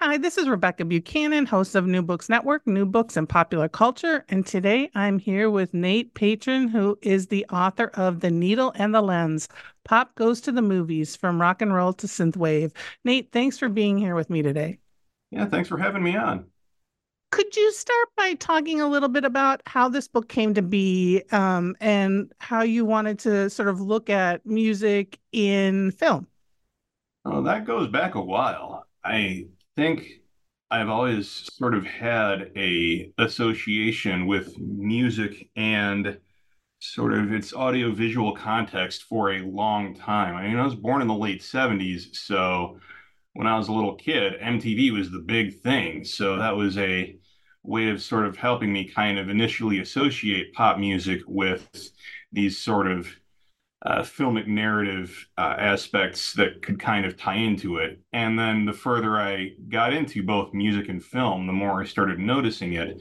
Hi, this is Rebecca Buchanan, host of New Books Network, New Books and Popular Culture. And today I'm here with Nate Patrin, who is the author of The Needle and the Lens Pop Goes to the Movies from Rock and Roll to Synthwave. Nate, thanks for being here with me today. Yeah, thanks for having me on. Could you start by talking a little bit about how this book came to be um, and how you wanted to sort of look at music in film? Oh, that goes back a while. I think I've always sort of had a association with music and sort of its audiovisual context for a long time. I mean, I was born in the late 70s, so when I was a little kid, MTV was the big thing. So that was a way of sort of helping me kind of initially associate pop music with these sort of uh, filmic narrative uh, aspects that could kind of tie into it. And then the further I got into both music and film, the more I started noticing it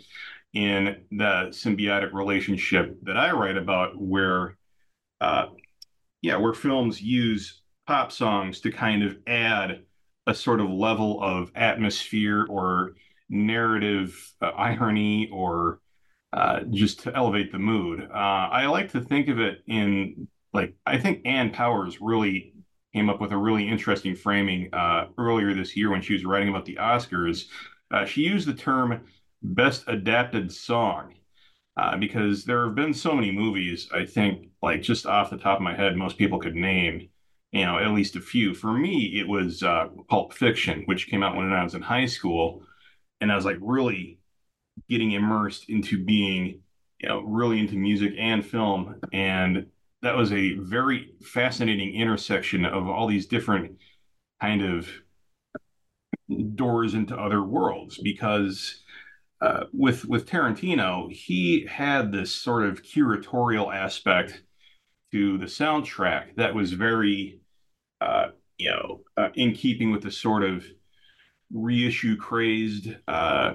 in the symbiotic relationship that I write about, where, uh, yeah, where films use pop songs to kind of add a sort of level of atmosphere or narrative uh, irony or uh, just to elevate the mood. Uh, I like to think of it in like I think Ann Powers really came up with a really interesting framing uh, earlier this year when she was writing about the Oscars. Uh, she used the term best adapted song uh, because there have been so many movies. I think, like just off the top of my head, most people could name, you know, at least a few. For me, it was uh, Pulp Fiction, which came out when I was in high school, and I was like really getting immersed into being, you know, really into music and film and that was a very fascinating intersection of all these different kind of doors into other worlds because uh, with with Tarantino, he had this sort of curatorial aspect to the soundtrack that was very, uh, you know, uh, in keeping with the sort of reissue crazed uh,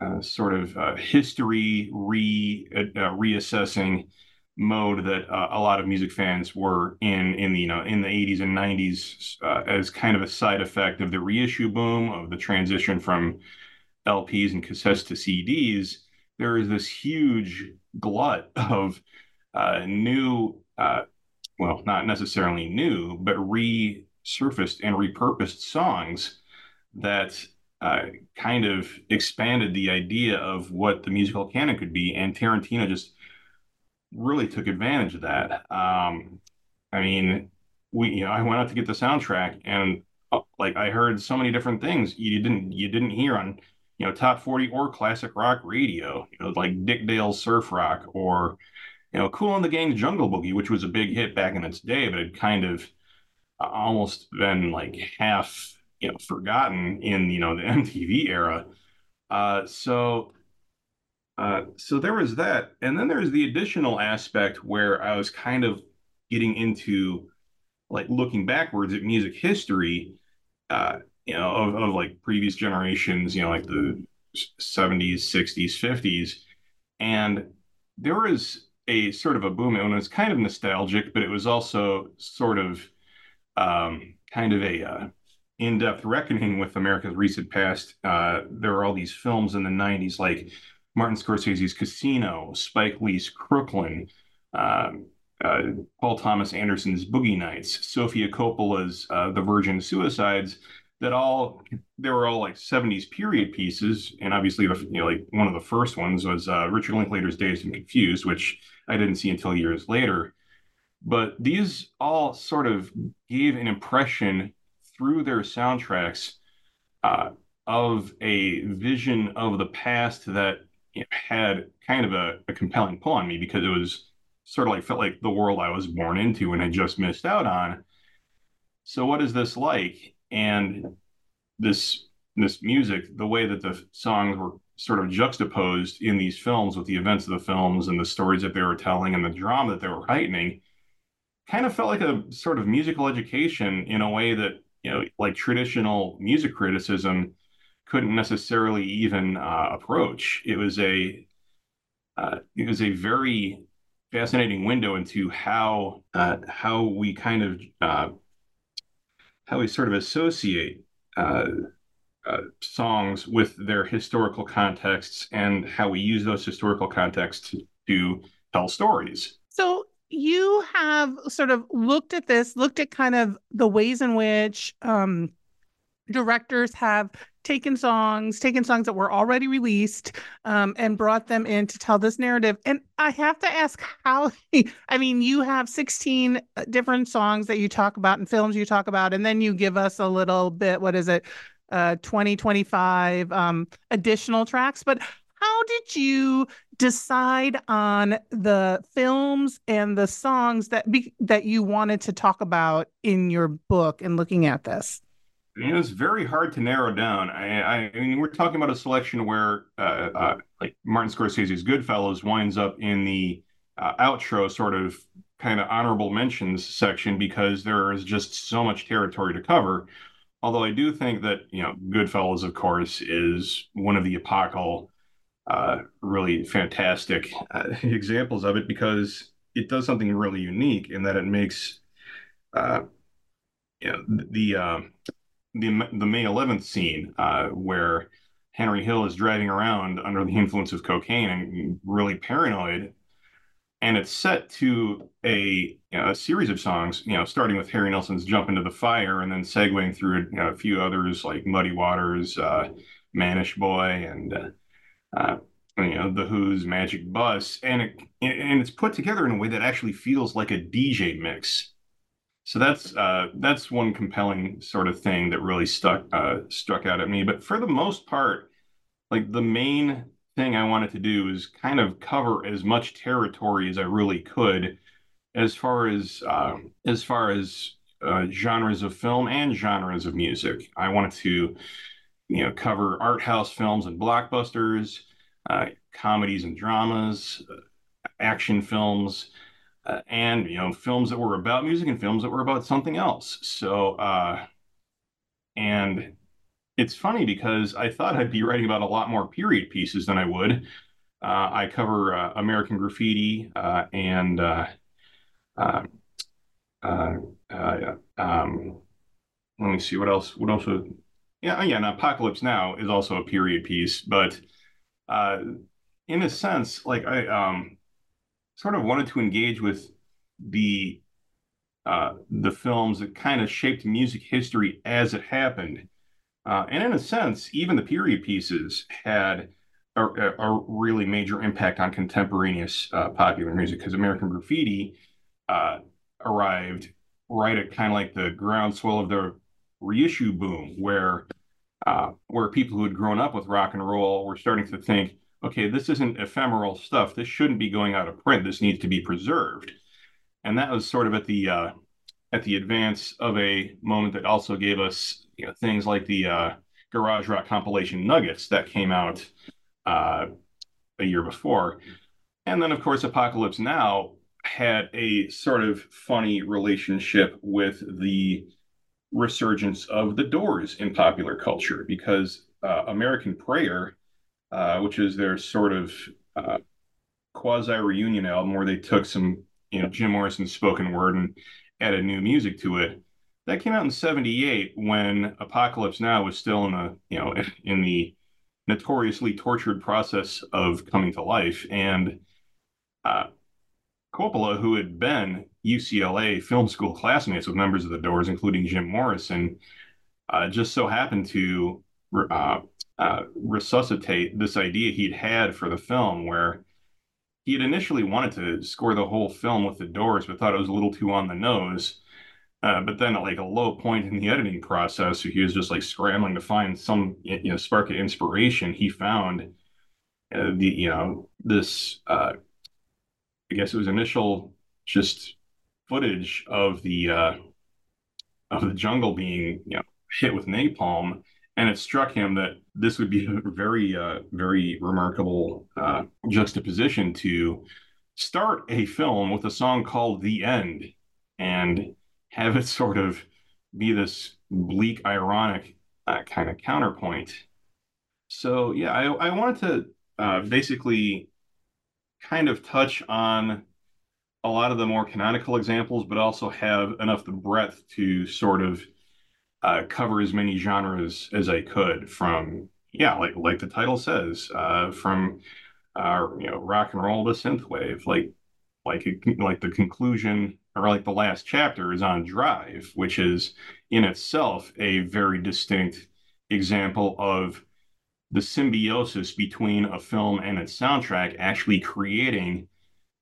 uh, sort of uh, history re reassessing mode that uh, a lot of music fans were in in the you know in the 80s and 90s uh, as kind of a side effect of the reissue boom of the transition from LPs and cassettes to CDs there is this huge glut of uh, new uh, well not necessarily new but resurfaced and repurposed songs that uh, kind of expanded the idea of what the musical canon could be. And Tarantino just really took advantage of that. Um, I mean, we you know I went out to get the soundtrack and uh, like I heard so many different things you didn't you didn't hear on you know top 40 or classic rock radio you know like Dick Dale's surf rock or you know Kool and the Gang Jungle Boogie which was a big hit back in its day but it kind of uh, almost been like half you know forgotten in you know the MTV era uh, so uh, so there was that. And then there's the additional aspect where I was kind of getting into like looking backwards at music history, uh, you know, of, of like previous generations, you know, like the 70s, 60s, 50s. And there was a sort of a boom and it was kind of nostalgic, but it was also sort of um, kind of a uh, in-depth reckoning with America's recent past. Uh, there were all these films in the 90s like Martin Scorsese's Casino, Spike Lee's Crooklyn, um, uh, Paul Thomas Anderson's Boogie Nights, Sofia Coppola's uh, The Virgin Suicides. That all they were all like '70s period pieces, and obviously the you know like one of the first ones was uh, Richard Linklater's Dazed and Confused, which I didn't see until years later. But these all sort of gave an impression through their soundtracks uh, of a vision of the past that had kind of a, a compelling pull on me because it was sort of like felt like the world I was born into and had just missed out on. So what is this like? and this this music, the way that the songs were sort of juxtaposed in these films with the events of the films and the stories that they were telling and the drama that they were heightening, kind of felt like a sort of musical education in a way that you know, like traditional music criticism couldn't necessarily even uh, approach. It was a uh, it was a very fascinating window into how uh, how we kind of uh, how we sort of associate uh, uh, songs with their historical contexts and how we use those historical contexts to tell stories. So you have sort of looked at this, looked at kind of the ways in which um, directors have taken songs, taken songs that were already released, um, and brought them in to tell this narrative. And I have to ask how, I mean, you have 16 uh, different songs that you talk about and films you talk about, and then you give us a little bit, what is it? Uh, 20, 25 um, additional tracks. But how did you decide on the films and the songs that be, that you wanted to talk about in your book and looking at this? It was very hard to narrow down. I, I mean, we're talking about a selection where, uh, uh, like Martin Scorsese's Goodfellas winds up in the uh, outro, sort of kind of honorable mentions section because there is just so much territory to cover. Although I do think that you know, Goodfellas, of course, is one of the epochal, uh, really fantastic uh, examples of it because it does something really unique in that it makes, uh, you know, the um, the the May 11th scene uh, where Henry Hill is driving around under the influence of cocaine and really paranoid, and it's set to a you know, a series of songs, you know, starting with Harry Nilsson's "Jump into the Fire" and then segueing through you know, a few others like "Muddy Waters," uh, "Mannish Boy," and uh, uh, you know the Who's "Magic Bus," and it and it's put together in a way that actually feels like a DJ mix so that's uh, that's one compelling sort of thing that really stuck uh, struck out at me. But for the most part, like the main thing I wanted to do is kind of cover as much territory as I really could, as far as uh, as far as uh, genres of film and genres of music. I wanted to, you know, cover art house films and blockbusters, uh, comedies and dramas, uh, action films uh, and you know films that were about music and films that were about something else. So uh, and it's funny because I thought I'd be writing about a lot more period pieces than I would. Uh, I cover uh, American Graffiti uh, and uh, uh, uh, uh, um, let me see what else. What else? Would, yeah, yeah. And Apocalypse Now is also a period piece, but uh, in a sense, like I um, sort of wanted to engage with the uh, the films that kind of shaped music history as it happened. Uh, and in a sense, even the period pieces had a, a really major impact on contemporaneous uh, popular music because American Graffiti uh, arrived right at kind of like the groundswell of the reissue boom, where uh, where people who had grown up with rock and roll were starting to think, okay, this isn't ephemeral stuff. This shouldn't be going out of print. This needs to be preserved. And that was sort of at the uh, at the advance of a moment that also gave us you know, things like the uh, garage rock compilation Nuggets that came out uh, a year before. And then, of course, Apocalypse Now had a sort of funny relationship with the resurgence of the Doors in popular culture because uh, American Prayer uh, which is their sort of uh, quasi reunion album where they took some, you know, Jim Morrison's spoken word and added new music to it. That came out in '78 when Apocalypse Now was still in the, you know, in the notoriously tortured process of coming to life. And uh, Coppola, who had been UCLA film school classmates with members of the Doors, including Jim Morrison, uh, just so happened to uh, uh, resuscitate this idea he'd had for the film, where he had initially wanted to score the whole film with the Doors, but thought it was a little too on the nose. Uh, but then at like a low point in the editing process, he was just like scrambling to find some you know spark of inspiration. He found uh, the you know this uh, I guess it was initial just footage of the uh, of the jungle being you know hit with napalm. And it struck him that this would be a very, uh, very remarkable uh, juxtaposition to start a film with a song called The End and have it sort of be this bleak, ironic uh, kind of counterpoint. So, yeah, I, I wanted to uh, basically kind of touch on a lot of the more canonical examples, but also have enough the breadth to sort of uh, cover as many genres as I could from, yeah, like like the title says, uh, from uh, you know rock and roll to synthwave, like like like the conclusion or like the last chapter is on Drive, which is in itself a very distinct example of the symbiosis between a film and its soundtrack actually creating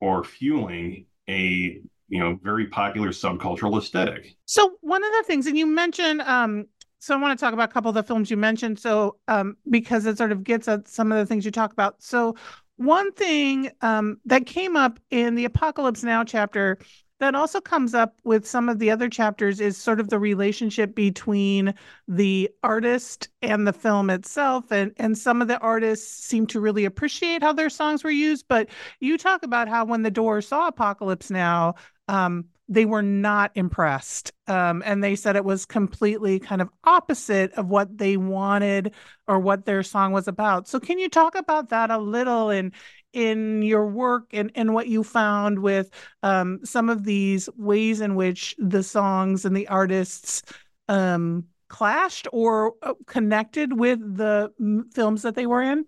or fueling a you know very popular subcultural aesthetic. So one of the things, and you mentioned, um, so I want to talk about a couple of the films you mentioned. So um, because it sort of gets at some of the things you talk about. So one thing um, that came up in the Apocalypse Now chapter that also comes up with some of the other chapters is sort of the relationship between the artist and the film itself and and some of the artists seem to really appreciate how their songs were used but you talk about how when the doors saw apocalypse now um, they were not impressed. Um, and they said it was completely kind of opposite of what they wanted or what their song was about. So, can you talk about that a little in in your work and, and what you found with um, some of these ways in which the songs and the artists um, clashed or uh, connected with the films that they were in?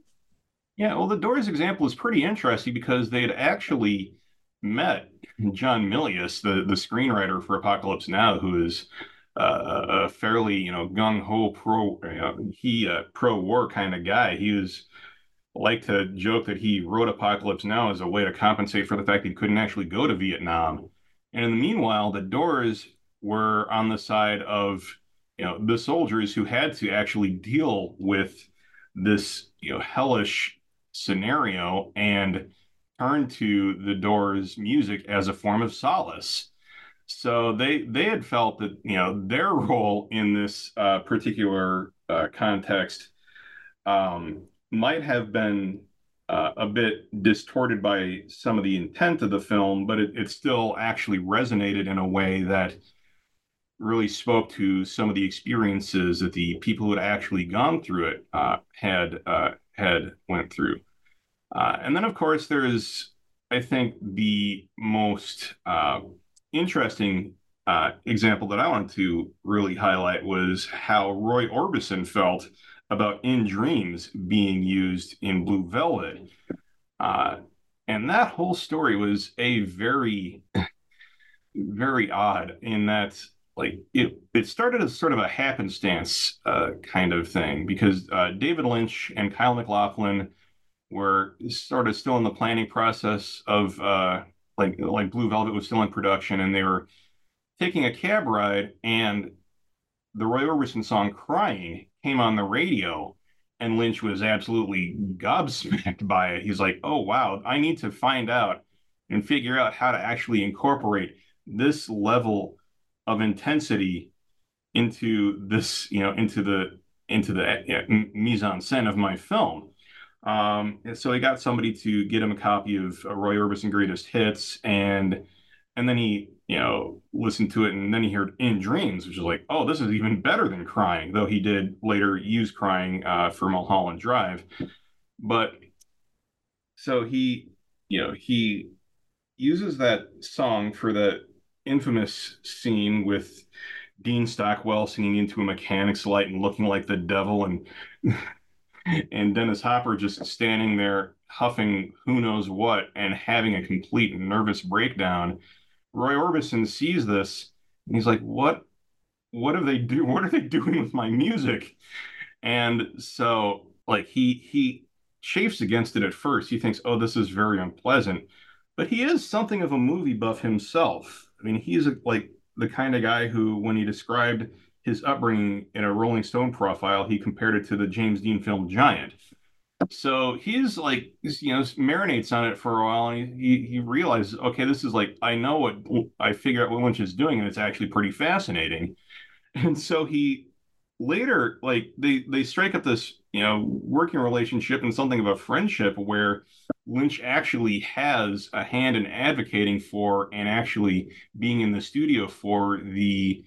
Yeah, well, the Doors example is pretty interesting because they had actually met John Milius, the the screenwriter for Apocalypse Now, who is uh, a fairly you know gung ho pro you know, he uh, pro war kind of guy. He was like to joke that he wrote Apocalypse Now as a way to compensate for the fact he couldn't actually go to Vietnam. And in the meanwhile, the Doors were on the side of you know the soldiers who had to actually deal with this you know hellish scenario and turn to the Doors music as a form of solace. So they they had felt that you know their role in this uh, particular uh, context um, might have been uh, a bit distorted by some of the intent of the film, but it, it still actually resonated in a way that really spoke to some of the experiences that the people who had actually gone through it uh, had uh, had went through. Uh, and then, of course, there is, I think, the most uh, interesting uh, example that I wanted to really highlight was how Roy Orbison felt about In Dreams being used in Blue Velvet. Uh, and that whole story was a very, very odd in that like it it started as sort of a happenstance uh, kind of thing because uh, David Lynch and Kyle MacLachlan were sort of still in the planning process of uh, like like Blue Velvet was still in production, and they were taking a cab ride, and the Roy Orbison song "Crying" came on the radio, and Lynch was absolutely gobsmacked by it. He's like, "Oh wow, I need to find out and figure out how to actually incorporate this level of intensity into this, you know, into the into the you know, mise en scène of my film." Um, so he got somebody to get him a copy of uh, Roy Orbison Greatest Hits, and and then he you know listened to it, and then he heard In Dreams, which is like, oh, this is even better than Crying, though he did later use Crying uh, for Mulholland Drive, but so he you know he uses that song for the infamous scene with Dean Stockwell singing into a mechanic's light and looking like the devil and and Dennis Hopper just standing there huffing who knows what and having a complete nervous breakdown. Roy Orbison sees this and he's like, "What? What are they do? What are they doing with my music?" And so, like he he chafes against it at first. He thinks, "Oh, this is very unpleasant," but he is something of a movie buff himself. I mean, he's a, like the kind of guy who, when he described his upbringing in a Rolling Stone profile, he compared it to the James Dean film Giant. So he's like, you know, marinates on it for a while, and he, he, realizes, okay, this is like, I know what I figure out what Lynch is doing, and it's actually pretty fascinating. And so he later, like they they strike up this, you know, working relationship and something of a friendship where Lynch actually has a hand in advocating for and actually being in the studio for the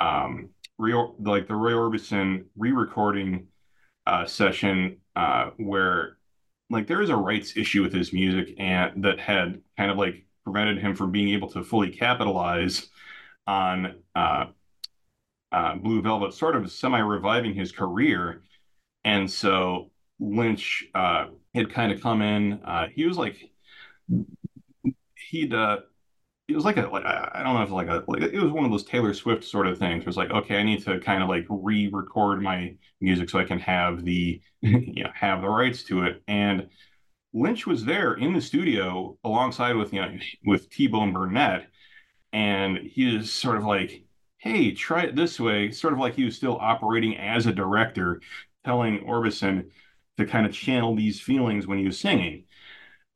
um re- like the Roy Orbison re-recording uh, session uh, where like there is a rights issue with his music and that had kind of like prevented him from being able to fully capitalize on uh, uh, Blue Velvet, sort of semi reviving his career. And so Lynch uh, had kind of come in. Uh, he was like, he'd, it was like a, like, I don't know if like a, like it was one of those Taylor Swift sort of things. It was like, okay, I need to kind of like re-record my music so I can have the, you know, have the rights to it. And Lynch was there in the studio alongside with, you know, with T-Bone Burnett. And he is sort of like, hey, try it this way, sort of like he was still operating as a director, telling Orbison to kind of channel these feelings when he was singing.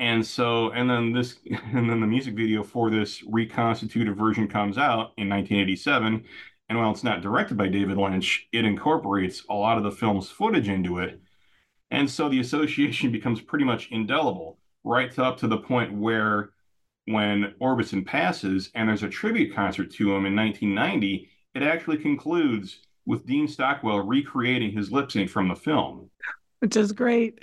And so, and then this, and then the music video for this reconstituted version comes out in 1987. And while it's not directed by David Lynch, it incorporates a lot of the film's footage into it. And so the association becomes pretty much indelible, right up to the point where when Orbison passes and there's a tribute concert to him in 1990, it actually concludes with Dean Stockwell recreating his lip sync from the film. Which is great.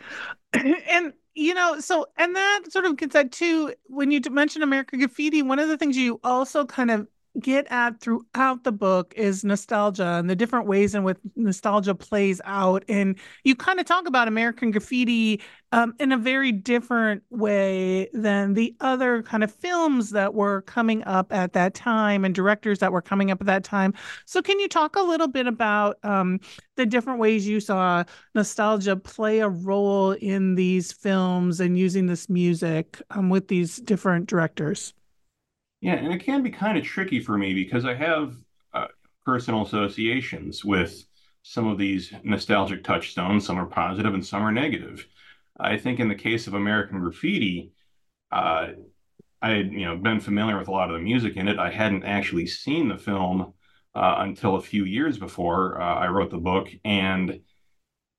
And, you know, so, and that sort of gets at too, when you mention American Graffiti, one of the things you also kind of get at throughout the book is nostalgia and the different ways in which nostalgia plays out. And you kind of talk about American Graffiti um, in a very different way than the other kind of films that were coming up at that time and directors that were coming up at that time. So, can you talk a little bit about um, the different ways you saw nostalgia play a role in these films and using this music um, with these different directors? Yeah, and it can be kind of tricky for me because I have uh, personal associations with some of these nostalgic touchstones. Some are positive and some are negative. I think in the case of American Graffiti, uh, I had you know been familiar with a lot of the music in it. I hadn't actually seen the film uh, until a few years before uh, I wrote the book, and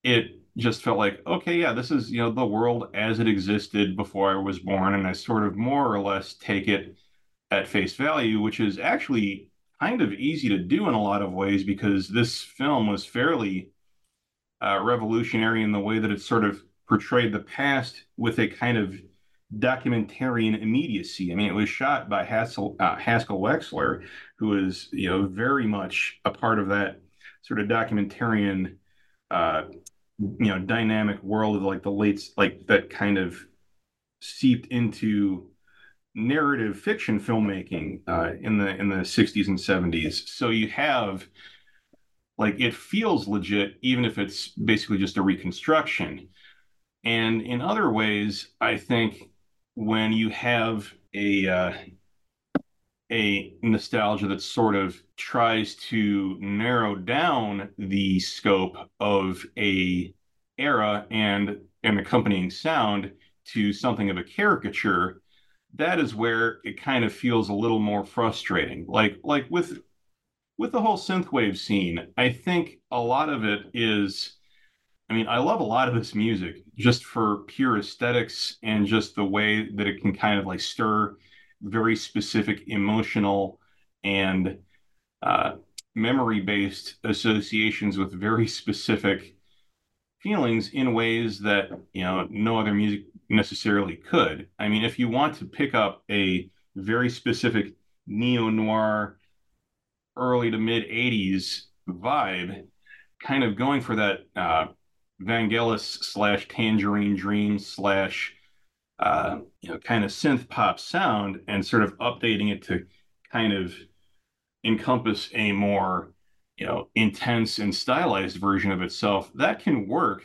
it just felt like okay, yeah, this is you know the world as it existed before I was born, and I sort of more or less take it at face value, which is actually kind of easy to do in a lot of ways because this film was fairly uh, revolutionary in the way that it sort of portrayed the past with a kind of documentarian immediacy. I mean, it was shot by Haskell, uh, Haskell Wexler, who is, you know, very much a part of that sort of documentarian, uh, you know, dynamic world of like the late, like that kind of seeped into narrative fiction filmmaking uh, in the in the 60s and 70s. So you have like it feels legit even if it's basically just a reconstruction. And in other ways, I think when you have a uh, a nostalgia that sort of tries to narrow down the scope of a era and an accompanying sound to something of a caricature that is where it kind of feels a little more frustrating. Like like with with the whole synthwave scene, I think a lot of it is I mean, I love a lot of this music just for pure aesthetics and just the way that it can kind of like stir very specific emotional and uh, memory based associations with very specific feelings in ways that you know no other music necessarily could. I mean, if you want to pick up a very specific neo noir, early to mid 80s vibe, kind of going for that uh, Vangelis slash Tangerine Dream slash uh, you know kind of synth pop sound and sort of updating it to kind of encompass a more you know intense and stylized version of itself that can work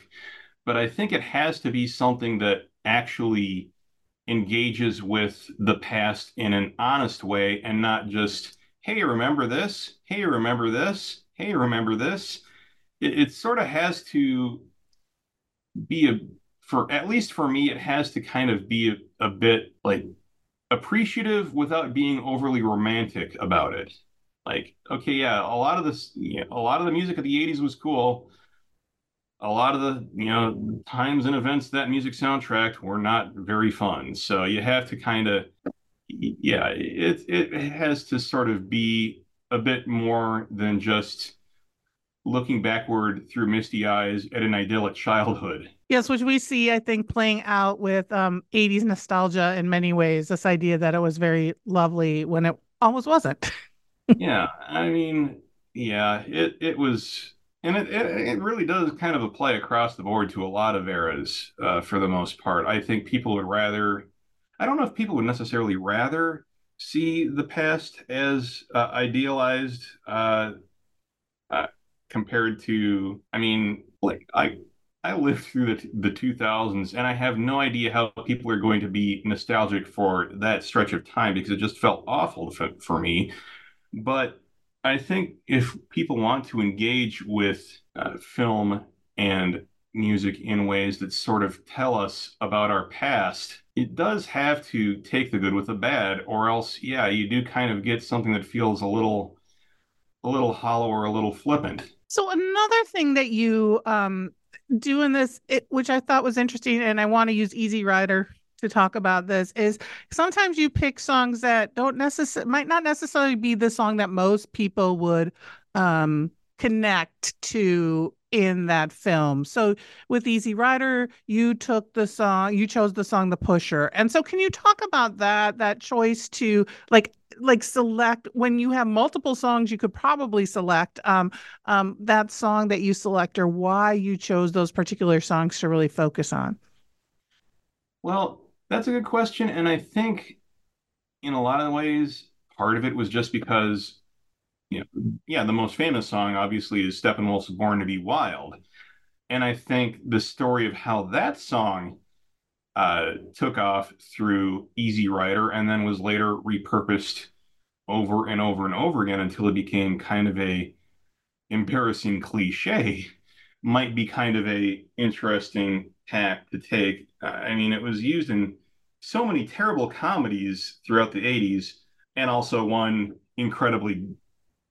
but i think it has to be something that actually engages with the past in an honest way and not just, hey, remember this? Hey, remember this? Hey, remember this? It, it sort of has to be a, for at least for me, it has to kind of be a, a bit like appreciative without being overly romantic about it. like, okay, yeah, a lot of this, you know, a lot of the music of the 80s was cool. A lot of the, you know, times and events that music soundtracked were not very fun. So you have to kind of, yeah, it it has to sort of be a bit more than just looking backward through misty eyes at an idyllic childhood. Yes, which we see, I think, playing out with um, 80s nostalgia in many ways. This idea that it was very lovely when it almost wasn't. yeah, I mean, yeah, it it was, and it, it, it really does kind of apply across the board to a lot of eras uh, for the most part. I think people would rather, I don't know if people would necessarily rather see the past as uh, idealized uh, uh compared to, I mean, like I I lived through the the 2000s, and I have no idea how people are going to be nostalgic for that stretch of time because it just felt awful for, for me. But I think if people want to engage with uh, film and music in ways that sort of tell us about our past, it does have to take the good with the bad, or else, yeah, you do kind of get something that feels a little, a little hollow or a little flippant. So another thing that you um, do in this, it, which I thought was interesting, and I want to use Easy Rider to talk about this is sometimes you pick songs that don't necessarily might not necessarily be the song that most people would um, connect to in that film. So with Easy Rider, you took the song, you chose the song The Pusher. And so can you talk about that that choice to like like select when you have multiple songs you could probably select um um that song that you select or why you chose those particular songs to really focus on? Well, that's a good question. And I think in a lot of ways, part of it was just because, you know, yeah, the most famous song obviously is Steppenwolf's Born to Be Wild. And I think the story of how that song uh, took off through Easy Rider and then was later repurposed over and over and over again until it became kind of a embarrassing cliche might be kind of a interesting tack to take. Uh, I mean, it was used in so many terrible comedies throughout the 80s and also one incredibly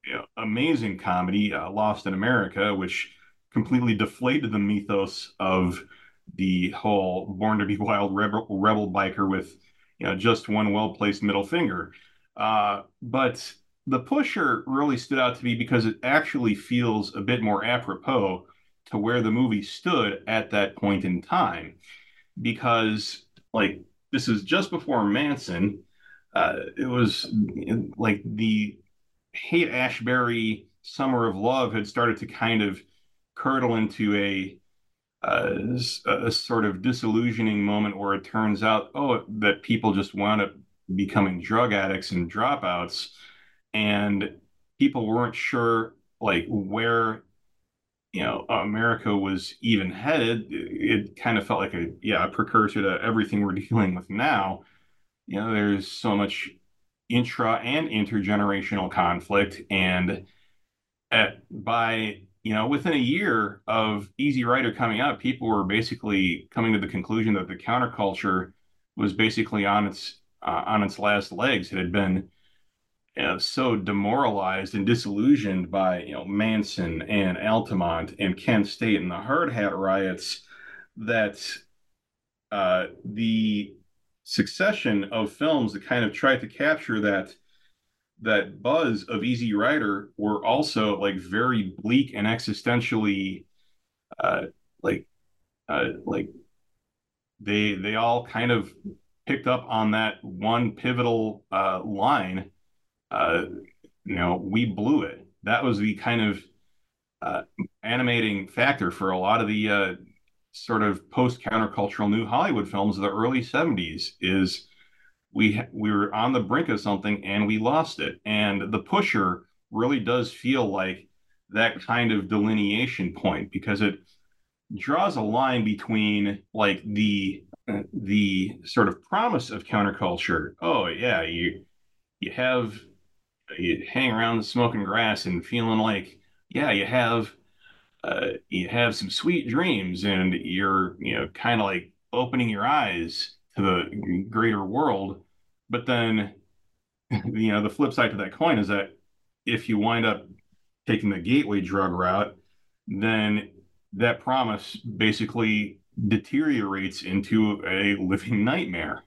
you know, amazing comedy uh, lost in america which completely deflated the mythos of the whole born to be wild rebel, rebel biker with you know just one well placed middle finger. Uh, but the pusher really stood out to me because it actually feels a bit more apropos to where the movie stood at that point in time. Because like this is just before Manson. Uh, it was like the Haight-Ashbury Summer of Love had started to kind of curdle into a, a sort of disillusioning moment where it turns out, oh, that people just wound up becoming drug addicts and dropouts, and people weren't sure like where you know America was even headed, it kind of felt like a yeah a precursor to everything we're dealing with now. You know, there's so much intra and intergenerational conflict, and at, by you know within a year of Easy Rider coming out, people were basically coming to the conclusion that the counterculture was basically on its uh, on its last legs. It had been you know, so demoralized and disillusioned by you know Manson and Altamont and Kent State and the Hard Hat riots that uh, the succession of films that kind of tried to capture that that buzz of Easy Rider were also like very bleak and existentially uh, like uh, like they they all kind of picked up on that one pivotal uh, line uh, you know, we blew it. That was the kind of uh, animating factor for a lot of the uh, sort of post countercultural new Hollywood films of the early 70s is we we were on the brink of something and we lost it. And The Pusher really does feel like that kind of delineation point because it draws a line between like the the sort of promise of counterculture. Oh yeah, you you have you hang around smoking grass and feeling like, yeah, you have uh, you have some sweet dreams and you're you know kind of like opening your eyes to the greater world. But then you know the flip side to that coin is that if you wind up taking the gateway drug route, then that promise basically deteriorates into a living nightmare.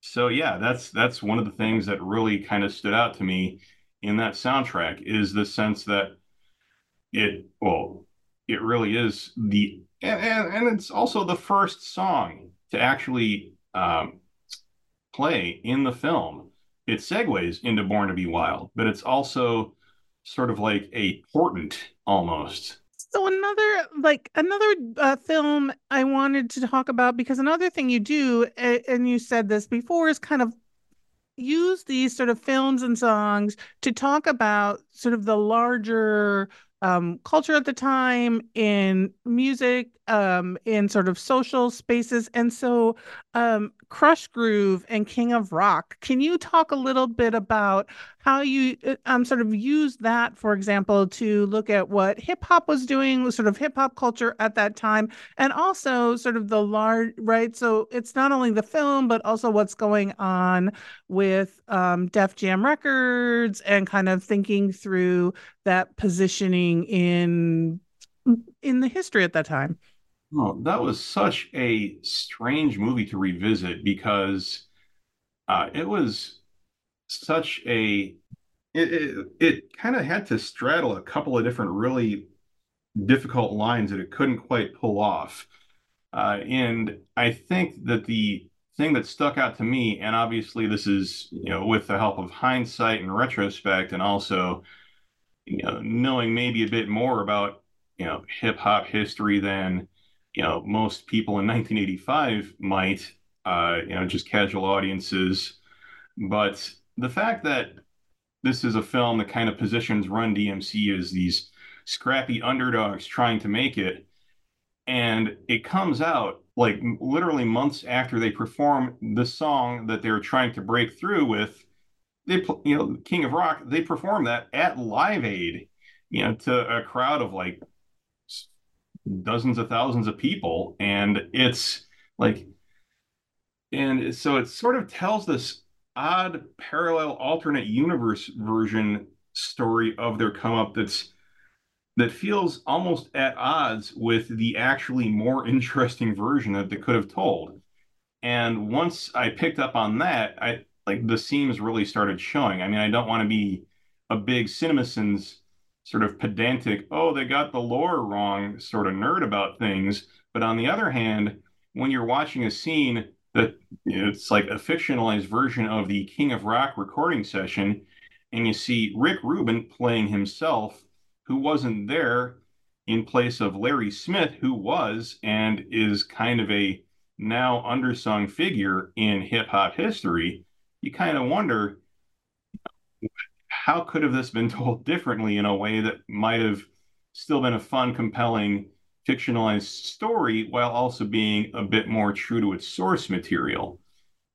So yeah, that's that's one of the things that really kind of stood out to me in that soundtrack is the sense that it well, it really is the and, and, and it's also the first song to actually um, play in the film. It segues into Born to Be Wild, but it's also sort of like a portent almost so another like another uh, film I wanted to talk about because another thing you do and you said this before is kind of use these sort of films and songs to talk about sort of the larger um, culture at the time, in music, um, in sort of social spaces. And so, um, Krush Groove and King of Rock, can you talk a little bit about how you uh, um, sort of use that, for example, to look at what hip hop was doing, sort of hip hop culture at that time, and also sort of the large, right? So it's not only the film, but also what's going on with um, Def Jam Records and kind of thinking through that positioning in in the history at that time. Oh, that was such a strange movie to revisit because uh, it was such a it it, it kind of had to straddle a couple of different really difficult lines that it couldn't quite pull off. Uh, and I think that the thing that stuck out to me, and obviously this is you know with the help of hindsight and retrospect, and also you know, knowing maybe a bit more about, you know, hip hop history than, you know, most people in 1985 might, uh, you know, just casual audiences. But the fact that this is a film that kind of positions Run DMC as these scrappy underdogs trying to make it, and it comes out like literally months after they perform the song that they're trying to break through with they you know King of Rock they perform that at Live Aid, you know, to a crowd of like dozens of thousands of people, and it's like, and so it sort of tells this odd parallel alternate universe version story of their come up that's that feels almost at odds with the actually more interesting version that they could have told. And once I picked up on that, I like the seams really started showing. I mean, I don't want to be a big CinemaSins sort of pedantic, oh, they got the lore wrong sort of nerd about things. But on the other hand, when you're watching a scene that you know, it's like a fictionalized version of the King of Rock recording session, and you see Rick Rubin playing himself, who wasn't there in place of Larry Smith, who was and is kind of a now undersung figure in hip hop history you kind of wonder how could have this been told differently in a way that might have still been a fun, compelling, fictionalized story while also being a bit more true to its source material.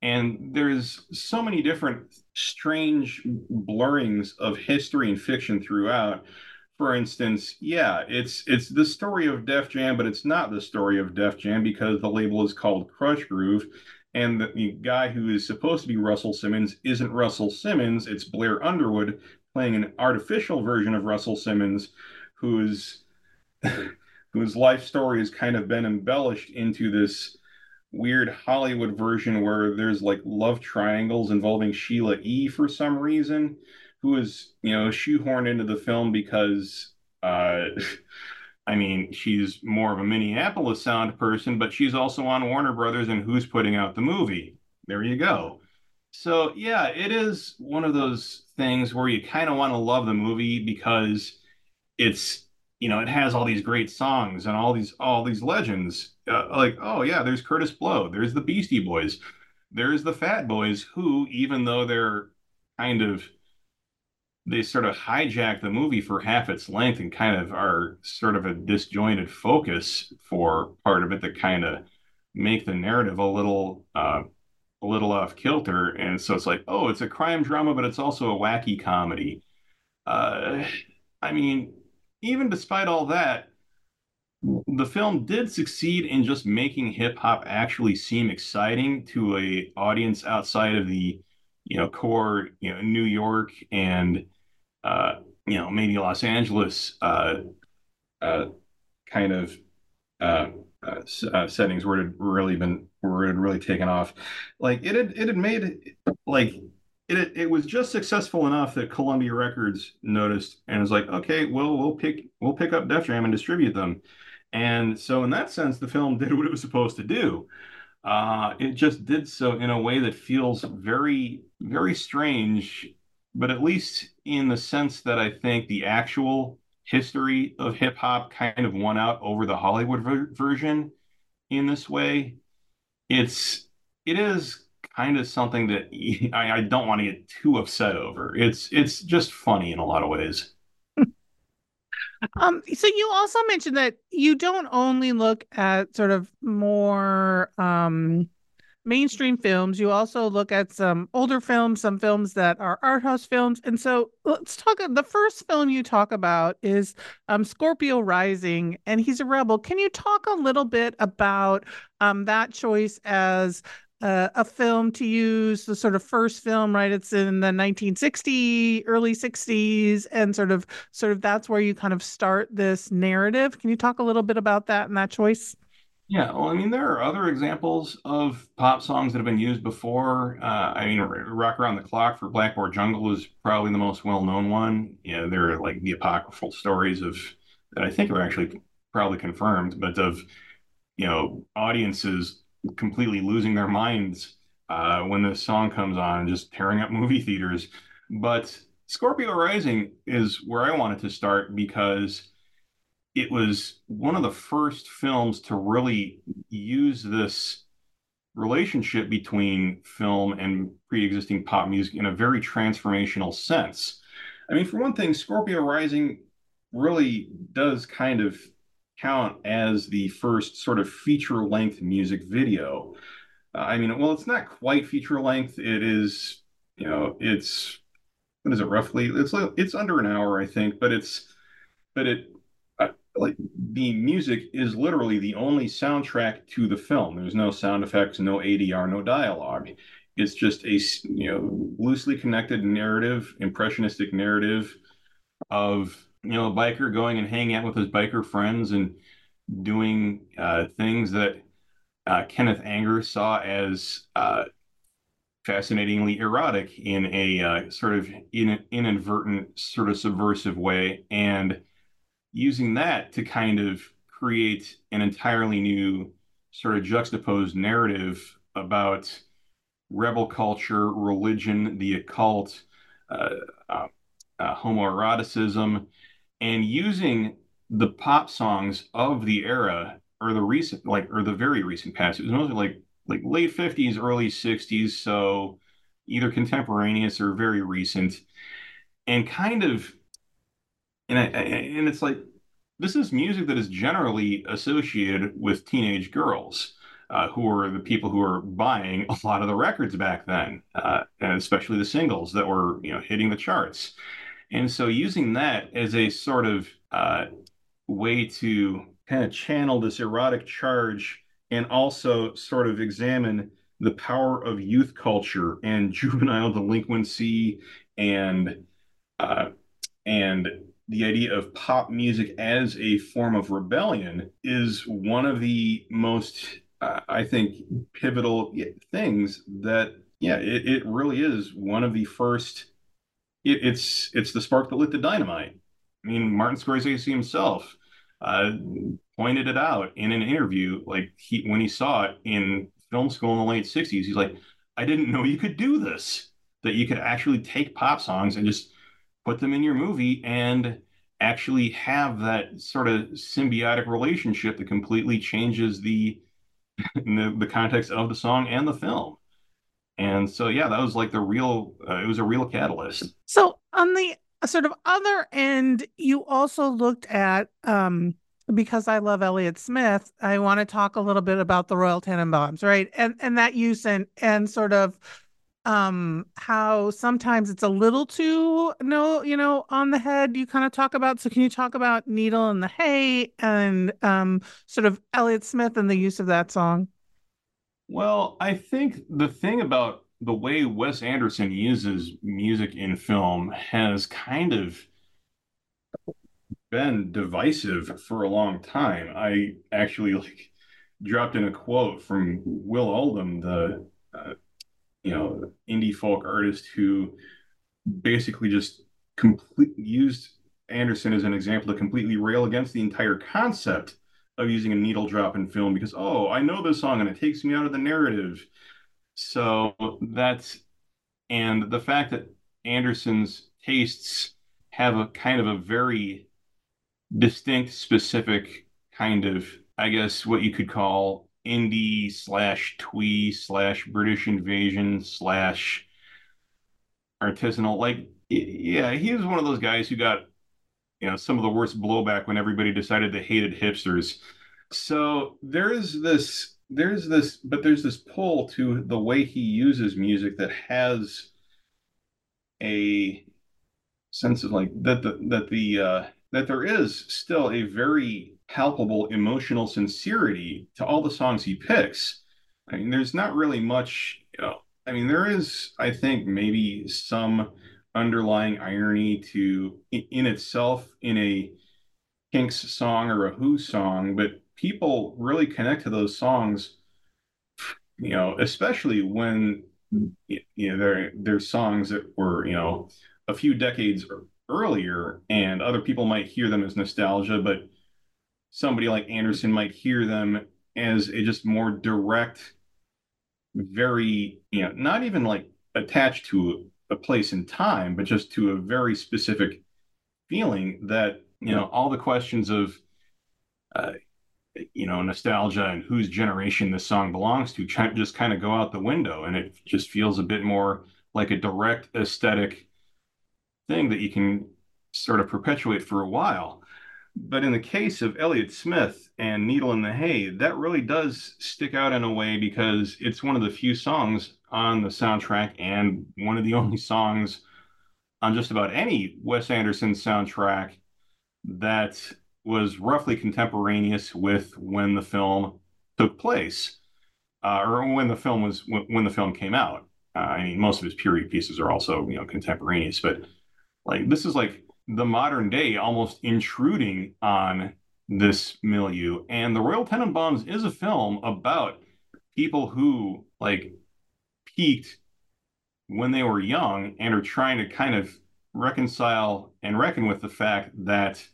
And there's so many different strange blurrings of history and fiction throughout. For instance, yeah, it's it's the story of Def Jam, but it's not the story of Def Jam because the label is called Krush Groove, and the, guy who is supposed to be Russell Simmons isn't Russell Simmons. It's Blair Underwood playing an artificial version of Russell Simmons, whose whose life story has kind of been embellished into this weird Hollywood version where there's like love triangles involving Sheila E. for some reason, who is you know shoehorned into the film because. Uh, I mean, she's more of a Minneapolis sound person, but she's also on Warner Brothers and who's putting out the movie. There you go. So, yeah, it is one of those things where you kind of want to love the movie because it's, you know, it has all these great songs and all these all these legends. Uh, like, oh yeah, there's Kurtis Blow, there's the Beastie Boys, there's the Fat Boys who even though they're kind of they sort of hijack the movie for half its length and kind of are sort of a disjointed focus for part of it that kind of make the narrative a little uh, a little off kilter. And so it's like oh it's a crime drama but it's also a wacky comedy. Uh, i mean even despite all that the film did succeed in just making hip hop actually seem exciting to a audience outside of the you know core you know New York and uh, you know, maybe Los Angeles uh, uh, kind of uh, uh, uh, settings where it had really been where it had really taken off. Like it had it had made like it it was just successful enough that Columbia Records noticed and was like, okay, well we'll pick we'll pick up Def Jam and distribute them. And so in that sense, the film did what it was supposed to do. Uh, it just did so in a way that feels very, very strange, but at least in the sense that I think the actual history of hip hop kind of won out over the Hollywood ver- version in this way. It's it is kind of something that I, I don't want to get too upset over. It's it's just funny in a lot of ways. Um, so you also mentioned that you don't only look at sort of more um mainstream films. You also look at some older films, some films that are art house films. And so let's talk. The first film you talk about is um, Scorpio Rising, and he's a rebel. Can you talk a little bit about um, that choice as uh, a film to use the sort of first film, right? It's in the 1960s, early 60s, and sort of, sort of that's where you kind of start this narrative. Can you talk a little bit about that and that choice? Yeah, well, I mean, there are other examples of pop songs that have been used before. Uh, I mean, "Rock Around the Clock" for Blackboard Jungle is probably the most well-known one. You know, there are like the apocryphal stories of that I think are actually probably confirmed, but of you know audiences completely losing their minds uh, when this song comes on and just tearing up movie theaters. But Scorpio Rising is where I wanted to start because it was one of the first films to really use this relationship between film and pre-existing pop music in a very transformational sense. I mean, for one thing, Scorpio Rising really does kind of count as the first sort of feature-length music video. Uh, I mean, well, it's not quite feature-length. It is, you know, it's what is it roughly? It's it's under an hour, I think, but it's but it like the music is literally the only soundtrack to the film. There's no sound effects, no ADR, no dialogue. It's just a you know loosely connected narrative, impressionistic narrative of you know a biker going and hanging out with his biker friends and doing uh, things that uh, Kenneth Anger saw as uh, fascinatingly erotic in a uh, sort of in, inadvertent, sort of subversive way, and using that to kind of create an entirely new sort of juxtaposed narrative about rebel culture, religion, the occult, uh, uh, uh, homoeroticism, and using the pop songs of the era or the recent, like, or the very recent past. It was mostly like like late 50s, early 60s, so either contemporaneous or very recent, and kind of and I, and it's like this is music that is generally associated with teenage girls. Uh, who are the people who are buying a lot of the records back then, uh, and especially the singles that were you know hitting the charts. And so using that as a sort of uh, way to kind of channel this erotic charge and also sort of examine the power of youth culture and juvenile delinquency and uh, and the idea of pop music as a form of rebellion is one of the most, uh, I think, pivotal things that, yeah, it, it really is one of the first. It, it's it's the spark that lit the dynamite. I mean, Martin Scorsese himself uh, pointed it out in an interview, like he when he saw it in film school in the late '60s. He's like, I didn't know you could do this. That you could actually take pop songs and just put them in your movie and actually have that sort of symbiotic relationship that completely changes the the, the context of the song and the film. And so, yeah, that was like the real, uh, it was a real catalyst. So, on the sort of other end, you also looked at, um, because I love Elliott Smith, I want to talk a little bit about the Royal Tenenbaums, right? And and that use and and sort of um how sometimes it's a little too no you know on the head you kind of talk about so can you talk about needle in the hay and um sort of elliott smith and the use of that song well i think the thing about the way Wes Anderson uses music in film has kind of been divisive for a long time. I actually like dropped in a quote from Will Oldham, the uh, you know indie folk artist who basically just complete used Anderson as an example to completely rail against the entire concept of using a needle drop in film because oh I know this song and it takes me out of the narrative. So that's and the fact that Anderson's tastes have a kind of a very distinct, specific kind of, I guess, what you could call indie slash twee slash British invasion slash artisanal. Like, yeah, he was one of those guys who got, you know, some of the worst blowback when everybody decided they hated hipsters. So there is this, there's this, but there's this pull to the way he uses music that has a sense of like that the that the uh that there is still a very palpable emotional sincerity to all the songs he picks. I mean, there's not really much, you know, I mean, there is, I think, maybe some underlying irony to in itself in a Kinks song or a Who song, but people really connect to those songs, you know, especially when you know they're they're songs that were, you know, a few decades earlier, and other people might hear them as nostalgia, but somebody like Anderson might hear them as a just more direct, very, you know, not even like attached to a place in time, but just to a very specific feeling that, you know, all the questions of, uh, you know, nostalgia and whose generation this song belongs to just kind of go out the window. And it just feels a bit more like a direct aesthetic thing that you can sort of perpetuate for a while. But in the case of Elliott Smith and Needle in the Hay, that really does stick out in a way because it's one of the few songs on the soundtrack and one of the only songs on just about any Wes Anderson soundtrack that was roughly contemporaneous with when the film took place, uh, or when the film was when, when the film came out. Uh, I mean, most of his period pieces are also you know contemporaneous, but like this is like the modern day almost intruding on this milieu. And The Royal Tenenbaums is a film about people who like peaked when they were young and are trying to kind of reconcile and reckon with the fact that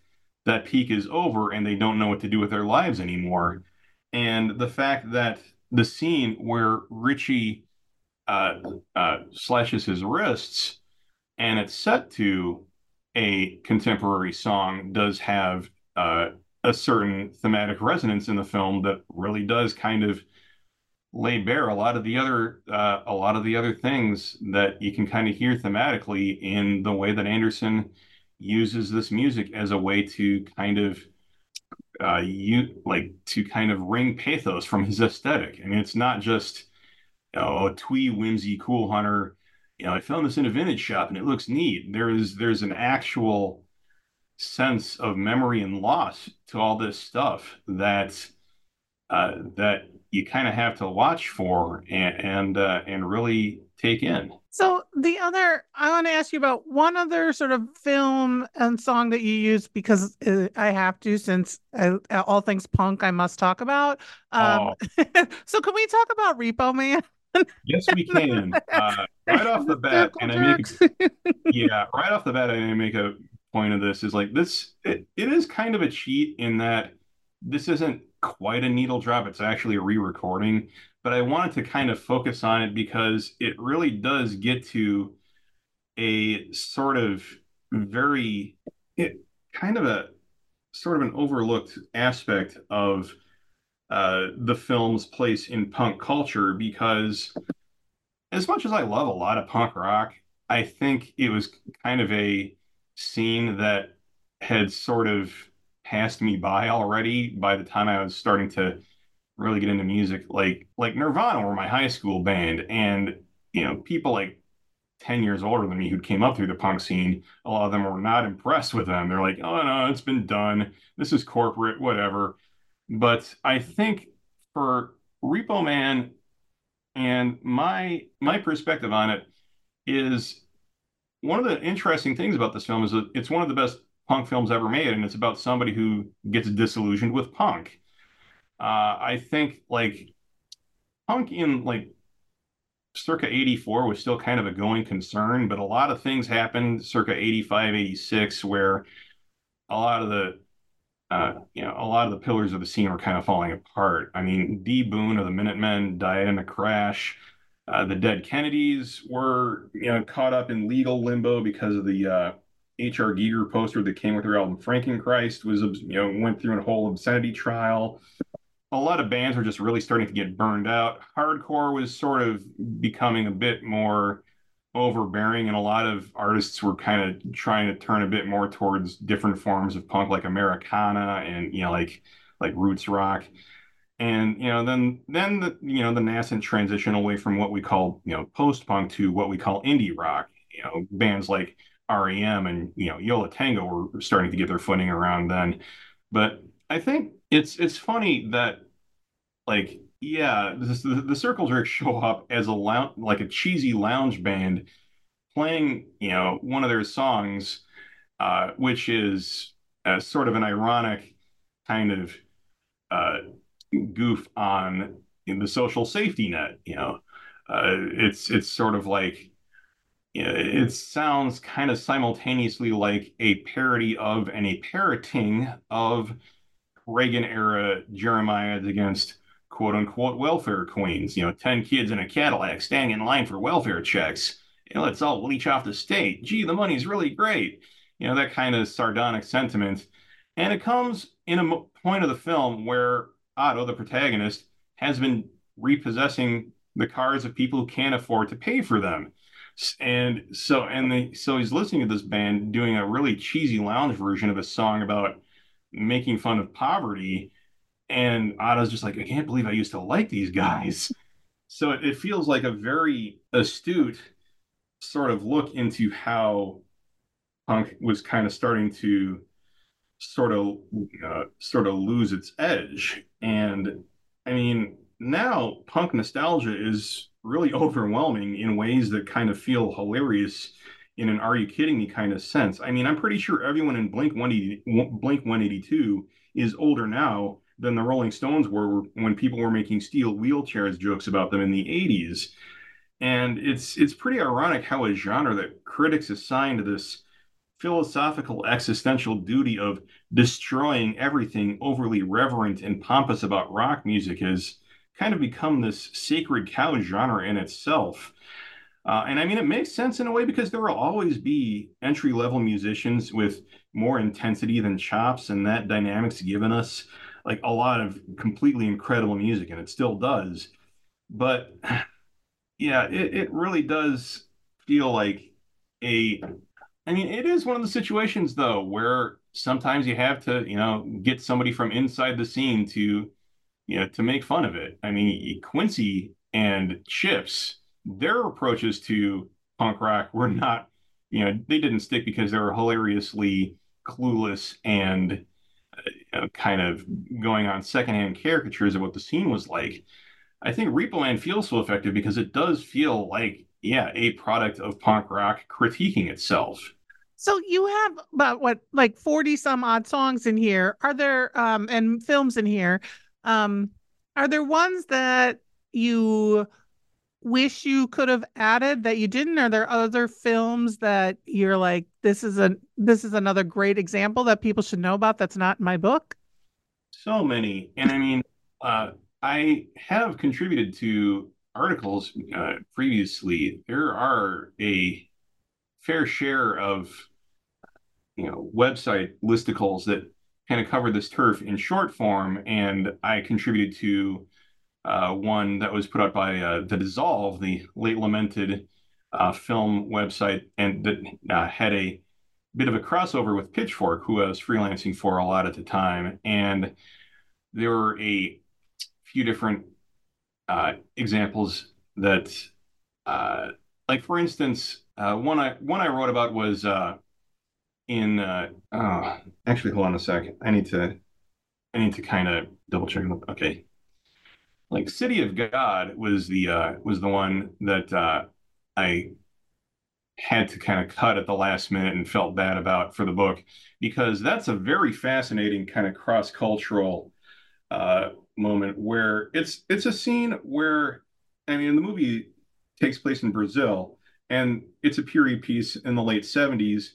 that peak is over and they don't know what to do with their lives anymore. And the fact that the scene where Richie uh, uh, slashes his wrists and it's set to a contemporary song does have uh, a certain thematic resonance in the film that really does kind of lay bare a lot of the other uh, a lot of the other things that you can kind of hear thematically in the way that Anderson uses this music as a way to kind of uh, you like to kind of wring pathos from his aesthetic. I mean, it's not just you know, a twee whimsy cool hunter you know, I found this in a vintage shop and it looks neat. There is there's an actual sense of memory and loss to all this stuff that uh, that you kind of have to watch for and and, uh, and really take in. So the other, I want to ask you about one other sort of film and song that you use because uh, I have to, since I, all things punk, I must talk about. Um, oh. so can we talk about Repo Man? Yes, we can. Uh, right off the bat, and I make yeah, right off the bat, I make a point of this is like this. It, it is kind of a cheat in that this isn't quite a needle drop. It's actually a re-recording, but I wanted to kind of focus on it because it really does get to a sort of very it kind of a sort of an overlooked aspect of uh, the film's place in punk culture because as much as I love a lot of punk rock, I think it was kind of a scene that had sort of passed me by already by the time I was starting to really get into music. Like like Nirvana were my high school band, and you know people like 10 years older than me who came up through the punk scene, a lot of them were not impressed with them. They're like, oh no, it's been done. This is corporate, whatever. But I think for Repo Man, And my my perspective on it is one of the interesting things about this film is that it's one of the best punk films ever made, and it's about somebody who gets disillusioned with punk. Uh, I think like punk in like circa 84 was still kind of a going concern, but a lot of things happened circa 85, 86, where a lot of the uh, you know, a lot of the pillars of the scene were kind of falling apart. I mean, D. Boon of the Minutemen died in a crash. Uh, the Dead Kennedys were, you know, caught up in legal limbo because of the uh, H.R. Giger poster that came with their album Frankenchrist was, you know, went through a whole obscenity trial a lot of bands were just really starting to get burned out. Hardcore was sort of becoming a bit more overbearing, and a lot of artists were kind of trying to turn a bit more towards different forms of punk, like Americana and you know, like like roots rock. And you know, then then the you know the nascent transition away from what we call you know post punk to what we call indie rock. You know, bands like REM and you know Yo La Tengo were starting to get their footing around then. But I think it's it's funny that like yeah, this, the, the Circle Jerks show up as a lounge, like a cheesy lounge band playing, you know, one of their songs, uh, which is sort of an ironic kind of uh, goof on in the social safety net. You know, uh, it's it's sort of like you know, it sounds kind of simultaneously like a parody of and a parroting of Reagan era Jeremiads against quote unquote welfare queens. You know, 10 kids in a Cadillac standing in line for welfare checks. You know, let's all leech off the state. Gee, the money's really great. You know, that kind of sardonic sentiment. And it comes in a point of the film where Otto, the protagonist, has been repossessing the cars of people who can't afford to pay for them. And so, and the, so he's listening to this band doing a really cheesy lounge version of a song about making fun of poverty. And Otto's just like, I can't believe I used to like these guys. So it, it feels like a very astute sort of look into how punk was kind of starting to sort of uh, sort of lose its edge. And I mean, now punk nostalgia is really overwhelming in ways that kind of feel hilarious in an "Are you kidding me?" kind of sense. I mean, I'm pretty sure everyone in Blink 180, Blink 182 is older now than the Rolling Stones were when people were making steel wheelchairs jokes about them in the 80s. And it's it's pretty ironic how a genre that critics assign to this philosophical existential duty of destroying everything overly reverent and pompous about rock music has kind of become this sacred cow genre in itself. Uh, and I mean, it makes sense in a way because there will always be entry level musicians with more intensity than chops, and that dynamic's given us like a lot of completely incredible music, and it still does. But yeah, it, it really does feel like a. I mean, it is one of the situations though where sometimes you have to, you know, get somebody from inside the scene to, you know, to make fun of it. I mean, Quincy and Chips their approaches to punk rock were not, you know, they didn't stick because they were hilariously clueless and uh, kind of going on secondhand caricatures of what the scene was like. I think Repo Man feels so effective because it does feel like, yeah, a product of punk rock critiquing itself. So you have about what, like 40 some odd songs in here. Are there, um, and films in here? Um, are there ones that you wish you could have added that you didn't? Are there other films that you're like, this is a this is another great example that people should know about that's not in my book? So many. And I mean, uh, I have contributed to articles uh, previously. There are a fair share of you know website listicles that kind of cover this turf in short form, and I contributed to uh, one that was put out by uh, The Dissolve, the late lamented uh, film website, and that uh, had a bit of a crossover with Pitchfork, who I was freelancing for a lot at the time. And there were a few different uh, examples that, uh, like for instance, one I one I wrote about was in. oh, actually, hold on a second. I need to I need to kind of double check. Okay, like City of God was the uh, was the one that uh, I had to kind of cut at the last minute and felt bad about for the book because that's a very fascinating kind of cross cultural uh, moment where it's it's a scene where I mean the movie takes place in Brazil and it's a period piece in the late 70s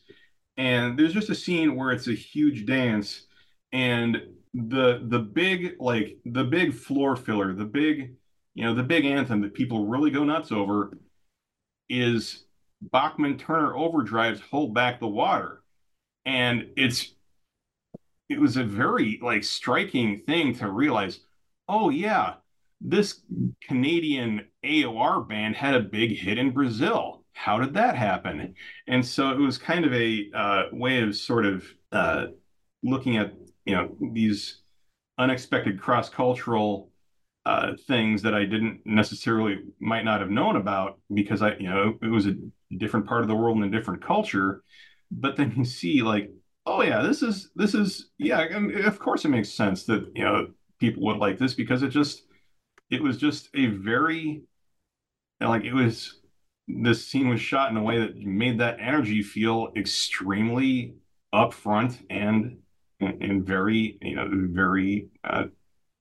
and there's just a scene where it's a huge dance and the the big like the big floor filler the big you know the big anthem that people really go nuts over is Bachman Turner Overdrive's hold back the water and it's it was a very like striking thing to realize oh yeah this Canadian AOR band had a big hit in Brazil how did that happen? And so it was kind of a uh, way of sort of uh, looking at you know these unexpected cross cultural uh, things that I didn't necessarily might not have known about because I you know it was a different part of the world and a different culture. But then you see like oh yeah this is this is yeah of course it makes sense that you know people would like this because it just it was just a very like it was this scene was shot in a way that made that energy feel extremely upfront and and very you know very uh,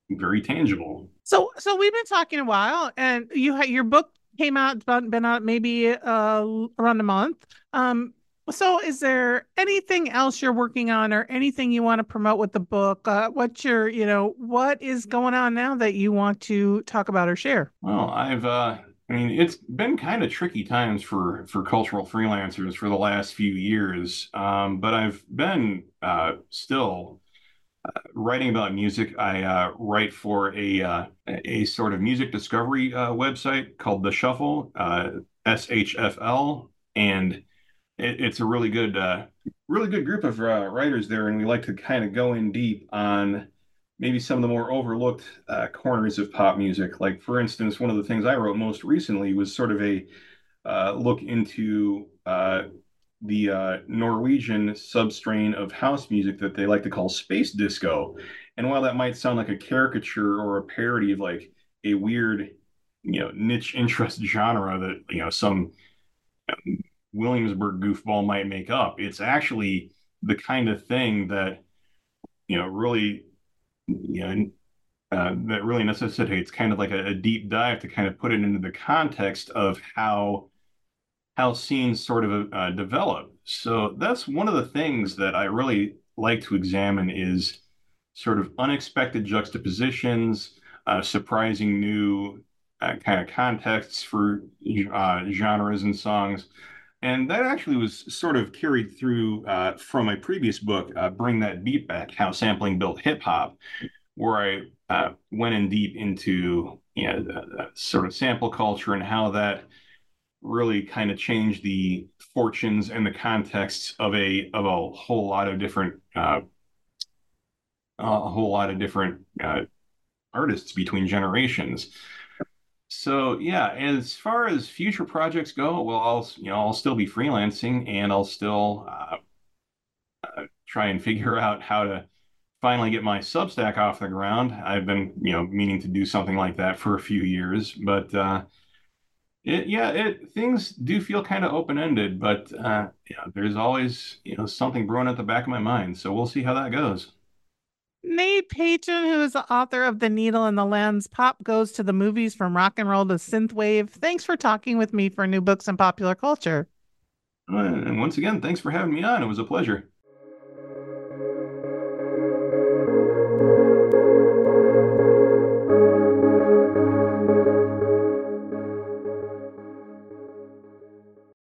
very tangible. So so we've been talking a while, and you had your book came out about been out maybe uh, around a month. Um, so is there anything else you're working on, or anything you want to promote with the book? Uh, what's your you know what is going on now that you want to talk about or share? Well, I've uh, I mean, it's been kind of tricky times for for cultural freelancers for the last few years, um, but I've been uh, still uh, writing about music. I uh, write for a uh, a sort of music discovery uh, website called The Shuffle, uh, SHFL, and it, it's a really good really good group of writers there, and we like to kind of go in deep on maybe some of the more overlooked uh, corners of pop music. Like, for instance, one of the things I wrote most recently was sort of a uh, look into uh, the uh, Norwegian substrain of house music that they like to call space disco. And while that might sound like a caricature or a parody of like a weird, you know, niche interest genre that, you know, some Williamsburg goofball might make up, it's actually the kind of thing that, you know, really you know, uh, that really necessitates kind of like a, a, deep dive to kind of put it into the context of how how scenes sort of uh, develop. So that's one of the things that I really like to examine is sort of unexpected juxtapositions, uh, surprising new uh, kind of contexts for uh, genres and songs. And that actually was sort of carried through uh, from a previous book, uh, Bring That Beat Back How Sampling Built Hip Hop, where I uh, went in deep into you know, the, the sort of sample culture and how that really kind of changed the fortunes and the contexts of a of a whole lot of different uh, a whole lot of different uh, artists between generations. So yeah, as far as future projects go, well, I'll you know I'll still be freelancing and I'll still uh, uh, try and figure out how to finally get my Substack off the ground. I've been you know meaning to do something like that for a few years, but uh, it yeah it things do feel kind of open ended, but uh, yeah, there's always you know something brewing at the back of my mind. So we'll see how that goes. Nate Patrin, who is the author of The Needle and the Lens, Pop Goes to the Movies from Rock and Roll to Synthwave. Thanks for talking with me for New Books and Popular Culture. Uh, and once again, thanks for having me on. It was a pleasure.